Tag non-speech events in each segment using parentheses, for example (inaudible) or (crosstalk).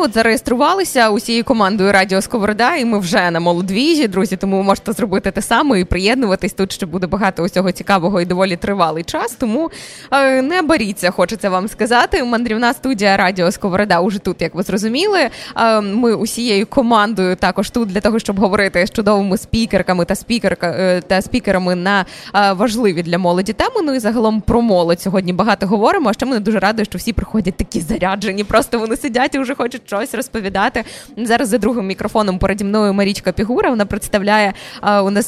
от зареєструвалися усією командою Радіо Сковорода, і ми вже на молодвіжі, друзі. Тому ви можете зробити те саме і приєднуватись. Тут ще буде багато усього цікавого і доволі тривалий час. Тому е, не боріться, хочеться вам сказати. Мандрівна студія Радіо Сковорода уже тут, як ви зрозуміли. Е, ми усією командою також тут для того, щоб говорити з чудовими спікерками та спікерка е, та спікерами на важливі для молоді теми. Ну і загалом про молодь сьогодні багато говоримо. А ще мене дуже радує, що всі приходять такі заряджені. Просто вони сидять і вже хочуть щось розповідати. Зараз за другим мікрофоном пораді мною Марічка Пігура. Вона представляє а, у нас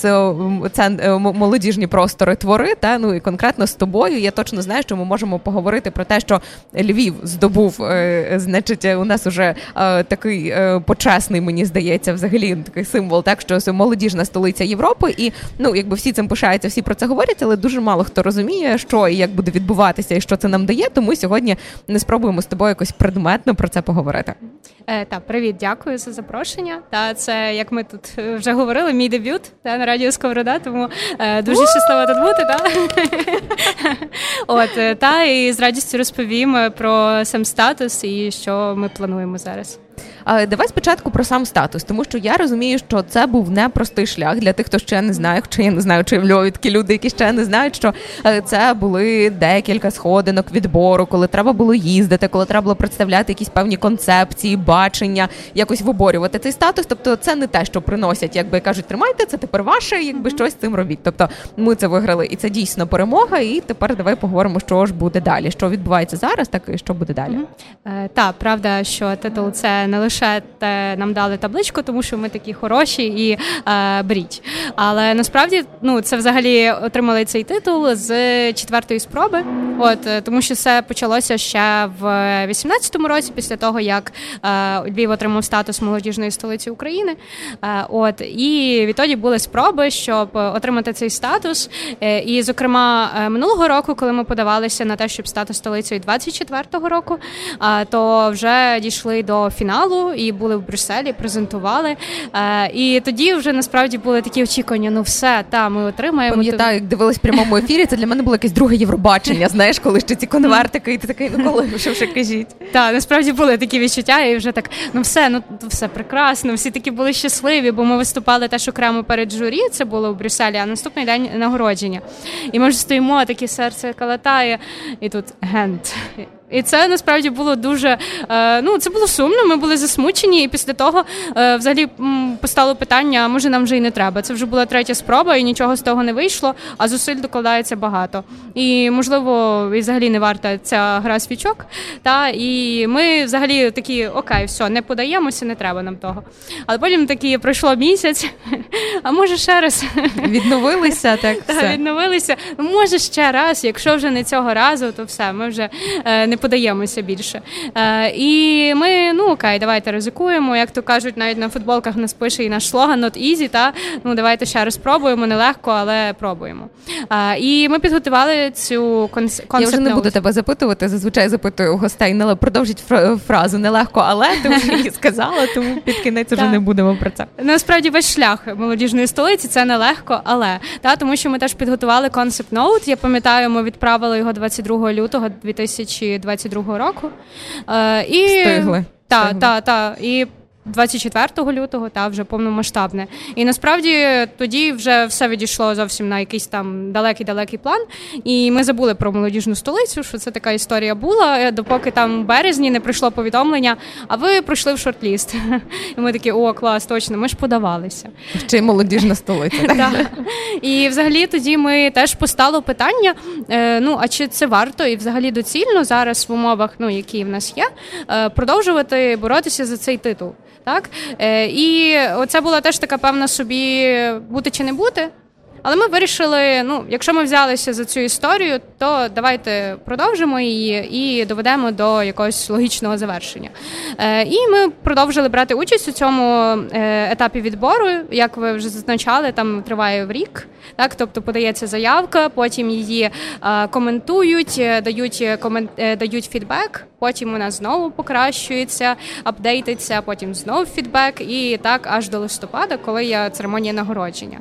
це молодіжні простори твори. Та ну і конкретно з тобою. Я точно знаю, що ми можемо поговорити про те, що Львів здобув, е, значить, у нас уже е, такий е, почесний, мені здається, взагалі такий символ, так що молодіжна столиця Європи, і ну якби всі цим пишаються, всі про це говорять, але дуже мало хто розуміє, що і як буде відбуватися, і що це нам дає. Тому сьогодні не спробуємо з тобою якось предметно про це поговорити. Е, Та привіт, дякую за запрошення. Та це як ми тут е, вже говорили, мій дебют та на радіо Сковорода, тому е, дуже щаслива тут бути. Та? (laughs) От е, та і з радістю розповім про сам статус і що ми плануємо зараз. Давай спочатку про сам статус, тому що я розумію, що це був непростий шлях для тих, хто ще не знає, хоча я не знаю, чи в Львові такі люди, які ще не знають, що е, це були декілька сходинок відбору, коли треба було їздити, коли треба було представляти якісь певні концепції, бачення, якось виборювати цей статус. Тобто, це не те, що приносять, якби кажуть, тримайте це тепер ваше, якби щось з цим робіть. Тобто, ми це виграли, і це дійсно перемога. І тепер давай поговоримо, що ж буде далі. Що відбувається зараз, так і що буде далі. Е, так, правда, що титул це не лише лише те нам дали табличку, тому що ми такі хороші і е, беріть. Але насправді ну це взагалі отримали цей титул з четвертої спроби. От е, тому, що все почалося ще в 18-му році, після того як е, Львів отримав статус молодіжної столиці України. Е, от і відтоді були спроби, щоб отримати цей статус. Е, і, зокрема, е, минулого року, коли ми подавалися на те, щоб стати столицею 24-го року, то вже дійшли до фіналу і були в Брюсселі, презентували. Е, і тоді вже насправді були такі очікування. Ну все, та ми отримаємо. Пам'ятаю, як дивилась в прямому ефірі. Це для мене було якесь друге Євробачення. Знаєш, коли ще ці конвертики, і ти такий, ну коли що вже кажіть. Так, насправді були такі відчуття, і вже так, ну все, ну все прекрасно. Всі такі були щасливі, бо ми виступали теж окремо перед журі. Це було в Брюсселі, а наступний день нагородження. І ми ж стоїмо, таке серце калатає, і тут гент. І це насправді було дуже е, ну це було сумно. Ми були засмучені, і після того е, взагалі постало питання: може нам вже й не треба. Це вже була третя спроба, і нічого з того не вийшло. А зусиль докладається багато. І можливо, і взагалі не варта ця гра свічок. Та і ми взагалі такі окей, все, не подаємося, не треба нам того. Але потім такі пройшло місяць. А може ще раз відновилися, (laughs) так все. відновилися. Може ще раз, якщо вже не цього разу, то все, ми вже е, не подаємося більше. Е, І ми, ну окей, давайте ризикуємо. Як то кажуть, навіть на футболках нас пише і наш слоган «Not easy», та ну давайте ще раз спробуємо, нелегко, але пробуємо. Е, і ми підготували цю концепт. Я вже не буду тебе запитувати. Зазвичай запитую гостей, але продовжіть фразу нелегко, але ти вже її сказала, тому під кінець вже не будемо про це. Насправді весь шлях молодіжної столиці це нелегко, але та тому, що ми теж підготували концепт ноут. Я пам'ятаю, ми відправили його 22 лютого 2020 22-го року. Е, і Встигли. Та, та, та. І 24 лютого та вже повномасштабне. І насправді тоді вже все відійшло зовсім на якийсь там далекий-далекий план. І ми забули про молодіжну столицю, що це така історія була, е, допоки там в березні не прийшло повідомлення, а ви прийшли в шорт-ліст. (laughs) І ми такі, о, клас, точно, ми ж подавалися. Ще молодіжна столиця. (laughs) І взагалі тоді ми теж постало питання: е, ну, а чи це варто і взагалі доцільно зараз в умовах, ну, які в нас є, е, продовжувати боротися за цей титул. Так? Е, І це була теж така певна собі бути чи не бути. Але ми вирішили: ну, якщо ми взялися за цю історію, то давайте продовжимо її і доведемо до якогось логічного завершення. Е, І ми продовжили брати участь у цьому е, етапі відбору. Як ви вже зазначали, там триває в рік. Так, тобто подається заявка, потім її е, коментують, дають комент, дають фідбек. Потім вона знову покращується, апдейтиться, потім знову фідбек, і так аж до листопада, коли є церемонія нагородження.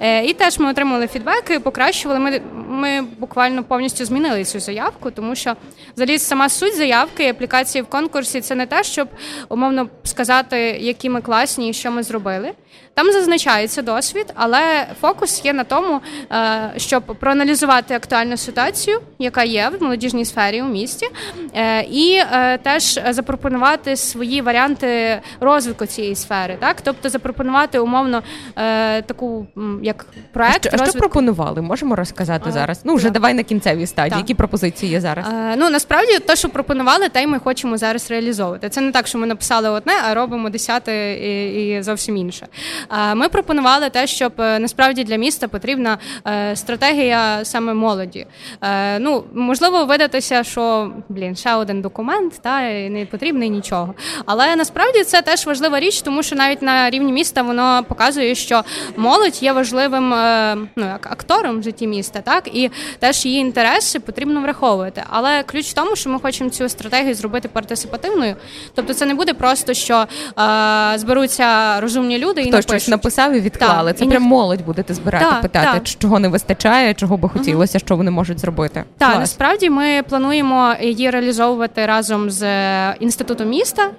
Е, І теж ми отримали фідбеки, покращували. Ми ми буквально повністю змінили цю заявку, тому що взагалі сама суть заявки і аплікації в конкурсі це не те, щоб умовно сказати, які ми класні і що ми зробили. Там зазначається досвід, але фокус є на тому, е, щоб проаналізувати актуальну ситуацію, яка є в молодіжній сфері у місті, е, і е, теж запропонувати свої варіанти розвитку цієї сфери, так тобто запропонувати умовно таку як проект. А що, що пропонували? Можемо розказати а, зараз. Ну вже так. давай на кінцевій стадії. Так. Які пропозиції є зараз? Ну насправді те, що пропонували, те й ми хочемо зараз реалізовувати. Це не так, що ми написали одне, а робимо десяте і, і зовсім інше. Ми пропонували те, щоб е, насправді для міста потрібна е, стратегія саме молоді. Е, ну можливо, видатися, що блін, ще один документ, та не потрібний нічого. Але насправді це теж важлива річ, тому що навіть на рівні міста воно показує, що молодь є важливим ну як актором в житті міста, так і теж її інтереси потрібно враховувати. Але ключ в тому, що ми хочемо цю стратегію зробити партисипативною. Тобто, це не буде просто що е, зберуться розумні люди і Хто щось написав і відклали. Так. Це і прям молодь будете збирати, так, питати, так. чого не вистачає, чого би хотілося, що вони можуть зробити. Так, насправді ми плануємо її реалізовувати разом з е, інститутом міста.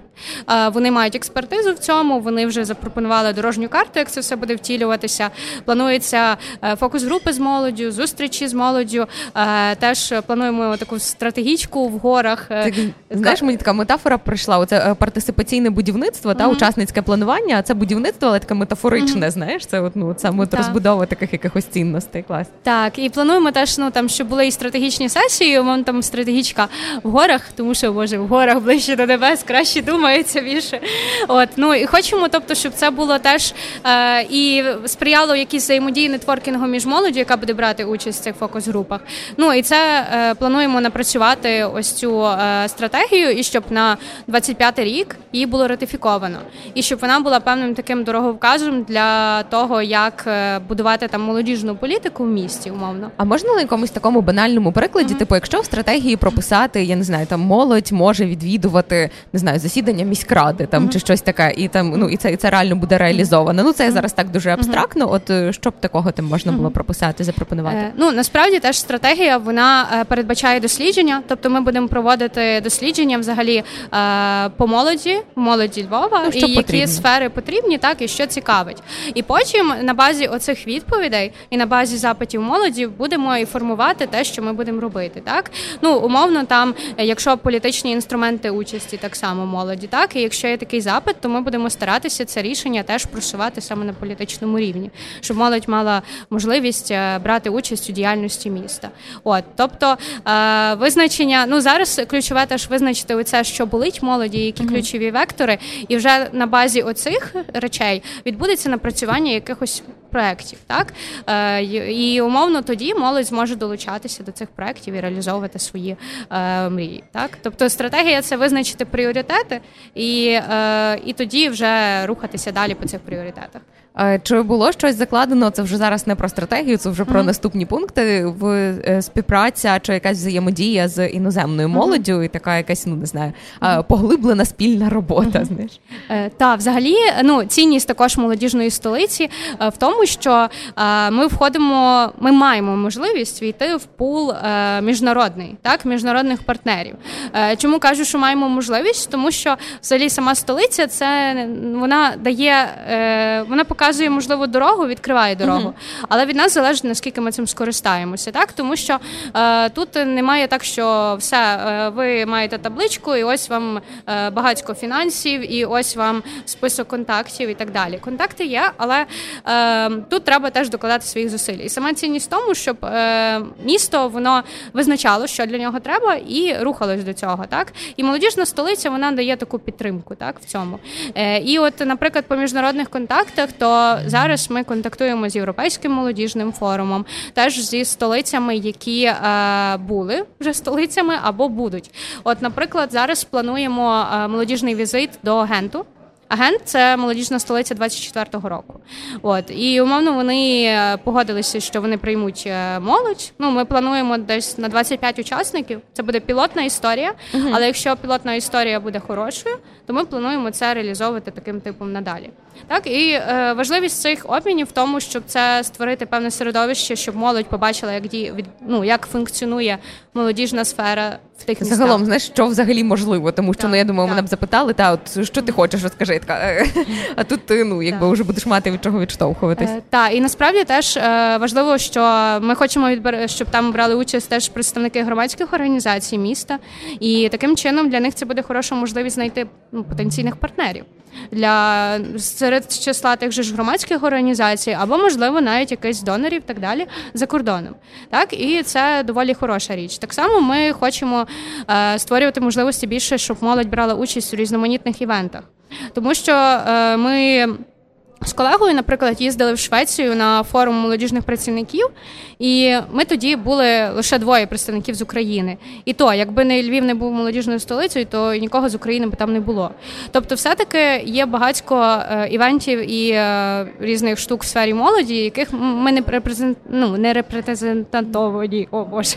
Вони мають експертизу в цьому. Вони вже запропонували дорожню карту, як це все буде втілюватися. Планується е, фокус групи з молоддю, зустрічі з молоддю. Е, теж плануємо таку стратегічку в горах. Ти, знаєш, мені така метафора прийшла. Оце партисипаційне будівництво та учасницьке планування. Це будівництво, але таке метафоричне. Знаєш, це от, ну саме от розбудова таких якихось цінностей. Клас. Так, і плануємо теж, ну там щоб були і стратегічні сесії. Вон там стратегічка в горах, тому що боже в горах ближче до небес, краще думається більше. От ну і хочемо, тобто, щоб це було теж е, і сприяло якісь взаємодії нетворкінгу між молоддю, яка буде брати участь в цих фокус-групах. Ну і це е, плануємо напрацювати ось цю е, стратегію, і щоб на 25-й рік її було ратифіковано, і щоб вона була певним таким дороговказом для того, як е, будувати там молодіжну політику в місті, умовно. А можна на якомусь такому банальному прикладі, mm-hmm. типу, якщо в стратегії прописати, я не знаю, там молодь може відвідувати не знаю засідання міськради там mm-hmm. чи щось таке, і там ну і це і це реально буде реалізовано. Ну це зараз так дуже абстрактно. От е, що б такого там можна було прописати, запропонувати? Е, ну насправді теж стратегія вона е, передбачає дослідження, тобто ми будемо проводити дослідження взагалі е, по молоді, молоді Львова, ну, і потрібно. які сфери потрібні, так і що цікавить. І потім на базі оцих відповідей і на базі запитів молоді будемо і формувати те, що ми будемо робити. Так ну умовно, там, якщо політичні інструменти участі, так само молоді, так і якщо є такий запит, то ми будемо старатися це рішення теж просувати саме на політичному рівні, щоб молодь мала можливість е, брати участь у діяльності міста. От, тобто е, визначення, ну зараз ключове теж визначити оце, що болить молоді, які mm-hmm. ключові вектори, і вже на базі оцих речей відбудеться напрацювання якихось проєктів. Так е, і умовно тоді молодь зможе долучатися до цих проєктів і реалізовувати свої е, мрії. Так, тобто стратегія це визначити пріоритети і, е, і тоді вже рухатися далі по цих пріоритетах. Чи було щось закладено? Це вже зараз не про стратегію, це вже про mm-hmm. наступні пункти в е, співпраця чи якась взаємодія з іноземною молоддю, mm-hmm. і така якась, ну не знаю, поглиблена спільна робота. Знаєш, е, та взагалі ну цінність також молодіжної столиці в тому, що ми входимо, ми маємо можливість війти в пул міжнародний, так міжнародних партнерів. Чому кажу, що маємо можливість? Тому що взагалі сама столиця це вона дає, вона показує можливо, дорогу, відкриває дорогу. Але від нас залежить, наскільки ми цим скористаємося. Так? Тому що е, тут немає так, що все, е, ви маєте табличку, і ось вам е, багатько фінансів, і ось вам список контактів і так далі. Контакти є, але е, тут треба теж докладати своїх зусиль. І сама цінність в тому, щоб е, місто воно визначало, що для нього треба, і рухалось до цього. Так? І молодіжна столиця вона дає таку підтримку так, в цьому. Е, І от, наприклад, по міжнародних контактах, то зараз ми контактуємо з європейським молодіжним форумом, теж зі столицями, які е, були вже столицями або будуть. От, наприклад, зараз плануємо е, молодіжний візит до Генту. Агент це молодіжна столиця 24-го року. От і умовно вони е, погодилися, що вони приймуть е, молодь. Ну, ми плануємо десь на 25 учасників. Це буде пілотна історія. uh Але якщо пілотна історія буде хорошою, то ми плануємо це реалізовувати таким типом надалі. Так і е, важливість цих обмінів в тому, щоб це створити певне середовище, щоб молодь побачила, як діє від ну як функціонує молодіжна сфера в тих містах. загалом. Знаєш, що взагалі можливо, тому що так, ну я думаю, так. мене б запитали, та от що ти хочеш розкажи, така, «Е, а тут ти ну якби вже будеш мати від чого відштовхуватись. Е, так, і насправді теж е, важливо, що ми хочемо відбер... щоб там брали участь теж представники громадських організацій міста, і таким чином для них це буде хороша можливість знайти ну, потенційних партнерів для серед числа тих же ж громадських організацій, або, можливо, навіть якихось донорів так далі за кордоном. Так, і це доволі хороша річ. Так само ми хочемо е, створювати можливості більше, щоб молодь брала участь у різноманітних івентах, тому що е, ми. З колегою, наприклад, їздили в Швецію на форум молодіжних працівників, і ми тоді були лише двоє представників з України. І то, якби не Львів не був молодіжною столицею, то нікого з України би там не було. Тобто, все-таки є багатько е, івентів і е, різних штук в сфері молоді, яких ми не репрезент... ну, не репрезентантовані, о Боже,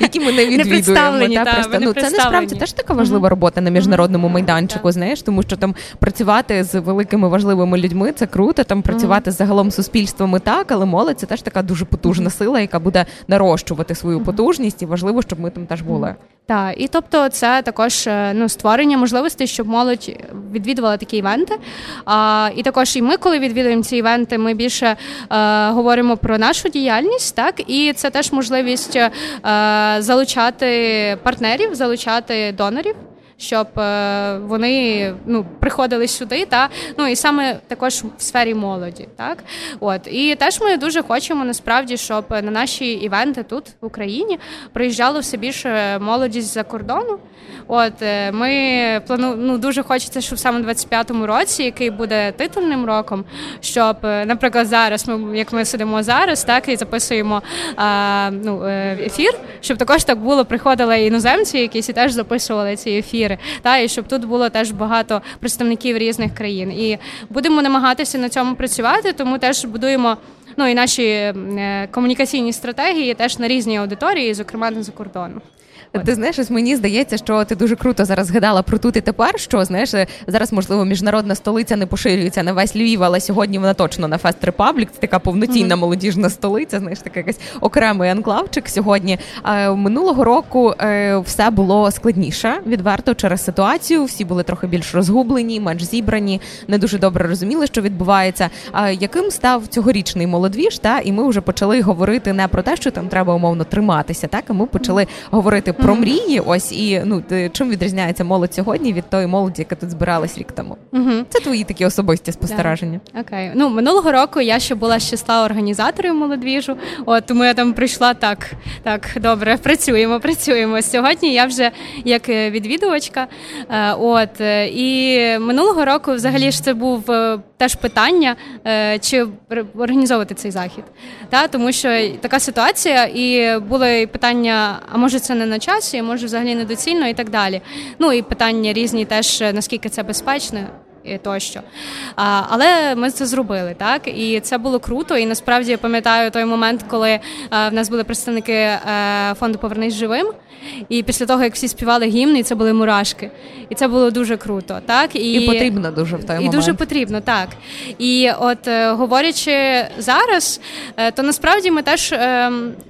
які ми не (laughs) відвідуємо. Не та, просто. Ну, Це насправді теж така важлива робота на міжнародному майданчику. Знаєш, тому що там працювати з великими важливими людьми це круто. Там працювати з загалом суспільствами так, але молодь це теж така дуже потужна сила яка буде нарощувати свою потужність, і важливо, щоб ми там теж були. Так, і тобто, це також е, ну створення можливостей, щоб молодь відвідувала такі івенти. А, І також і ми, коли відвідуємо ці івенти, ми більше е, говоримо про нашу діяльність, так і це теж можливість е, залучати партнерів, залучати донорів щоб е, вони ну приходили сюди, та ну і саме також в сфері молоді, так? От. І теж ми дуже хочемо насправді, щоб на наші івенти тут в Україні приїжджало все більше молоді з-за кордону. От е, ми плану, ну дуже хочеться, щоб саме в 25-му році, який буде титульним роком, щоб, е, наприклад, зараз ми як ми сидимо зараз, так і записуємо а, ну, ефір, щоб також так було, приходили іноземці, якісь і теж записували ці ефіри ефіри, та і щоб тут було теж багато представників різних країн. І будемо намагатися на цьому працювати, тому теж будуємо. Ну і наші е, комунікаційні стратегії теж на різні аудиторії, зокрема за кордоном. Ти знаєш, ось мені здається, що ти дуже круто зараз згадала про тут і тепер. Що знаєш, зараз можливо міжнародна столиця не поширюється на весь Львів, але сьогодні вона точно на Фест Репаблік. Це така повноцінна mm-hmm. молодіжна столиця. Знаєш, така якась окремий анклавчик сьогодні. А минулого року е, все було складніше, відверто через ситуацію. Всі були трохи більш розгублені, менш зібрані, не дуже добре розуміли, що відбувається. А яким став цьогорічний молодвіж? Та і ми вже почали говорити не про те, що там треба умовно триматися, так а ми почали говорити про мрії. Ось і ну чим відрізняється молодь сьогодні від тої молоді, яка тут збиралась рік тому. Це твої такі особисті спостереження. Окей, ну минулого року я ще була з числа організаторів молодвіжу. От тому я там прийшла так. Так, добре, працюємо, працюємо. Сьогодні я вже як е, відвідувачка. Е, от е, і минулого року, взагалі ж це був теж питання, чи організовувати цей захід. Та тому що така ситуація, і були питання: а може це не на часі, може взагалі недоцільно і так далі. Ну і питання різні, теж наскільки це безпечно. І тощо, а, але ми це зробили, так і це було круто. І насправді я пам'ятаю той момент, коли а, е, в нас були представники а, е, фонду Повернись живим. І після того, як всі співали гімни, це були мурашки. І це було дуже круто. так І і потрібно дуже в той і момент. І дуже потрібно, так. І от е, говорячи зараз, то насправді ми теж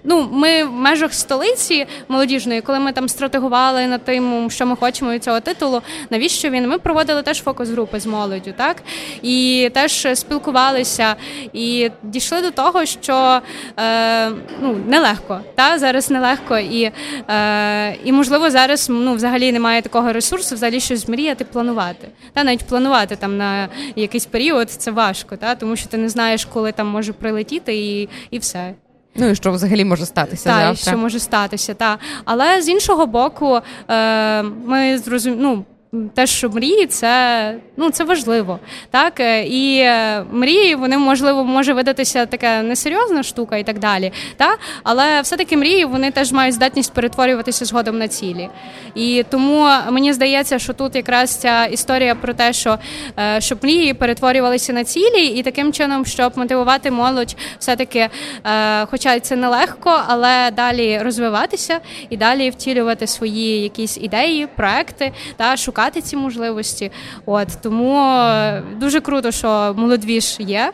ну, ми в межах столиці молодіжної, коли ми там стратегували над тим, що ми хочемо від цього титулу, навіщо він? Ми проводили теж фокус групи з молоддю, так і теж спілкувалися і дійшли до того, що е, ну нелегко, та зараз нелегко і. Е, і можливо зараз ну взагалі немає такого ресурсу, взагалі щось мріяти, планувати. Та навіть планувати там на якийсь період це важко, та тому що ти не знаєш, коли там може прилетіти, і, і все. Ну і що взагалі може статися? Так, що може статися, так. Але з іншого боку, е, ми зрозум... ну, Теж, що мрії, це ну це важливо, так е, і е, мрії вони можливо може видатися така несерйозна штука і так далі. Так? Але все-таки мрії вони теж мають здатність перетворюватися згодом на цілі. І тому мені здається, що тут якраз ця історія про те, що е, щоб мрії перетворювалися на цілі, і таким чином, щоб мотивувати молодь, все-таки, хоча це нелегко, але далі розвиватися і далі втілювати свої якісь ідеї, проекти та шукати шукати ці можливості. От тому е, дуже круто, що молодвіж є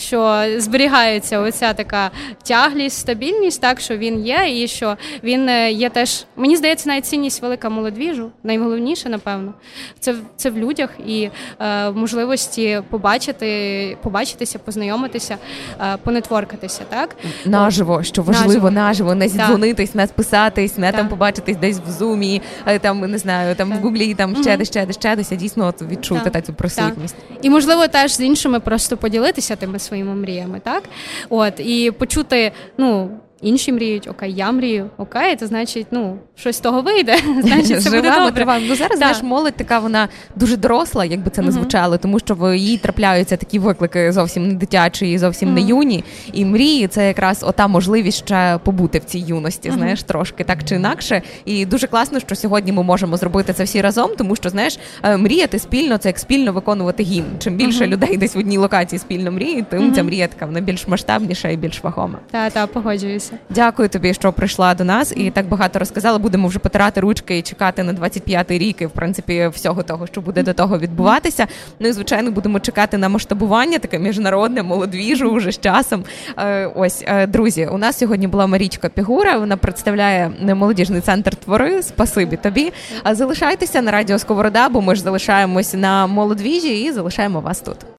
що зберігається оця така тяглість, стабільність, так що він є, і що він е, є теж. Мені здається, навіть цінність велика молодвіжу, найголовніше, напевно, це це в людях і е, можливості побачити, побачитися, познайомитися, е, понетворкатися. Так наживо, що важливо, наживо, наживо не зідзвонитись, не списатись, не так. там побачитись десь в зумі, е, там не знаю, там так. в гуглі, там ще десь, ще десь, ще десь, а дійсно от відчути так. цю присутність. І можливо теж з іншими просто поділитися тими своїми мріями, так? От і почути, ну. Інші мріють, окей, я мрію, окей, це значить, ну щось з того вийде. (laughs) Значить, це буде добре. Триваємо. Ну зараз знаєш, молодь така вона дуже доросла, якби це не звучало, тому що в їй трапляються такі виклики зовсім не дитячі, і зовсім не юні. І мрії це якраз ота можливість ще побути в цій юності, знаєш, трошки так чи інакше. І дуже класно, що сьогодні ми можемо зробити це всі разом, тому що знаєш, е, мріяти спільно це як спільно виконувати гімн. Чим більше людей десь в одній локації спільно мріють, тим ця мрія така вона більш масштабніша і більш вагома. Та та погоджуюся. Дякую тобі, що прийшла до нас і так багато розказала. Будемо вже потирати ручки і чекати на 25-й рік, і в принципі всього того, що буде до того відбуватися. Ну і звичайно, будемо чекати на масштабування, таке міжнародне, молодвіжу уже з часом. Е, ось е, друзі, у нас сьогодні була Марічка Пігура. Вона представляє молодіжний центр твори. Спасибі тобі. Залишайтеся на радіо Сковорода, бо ми ж залишаємось на молодвіжі і залишаємо вас тут.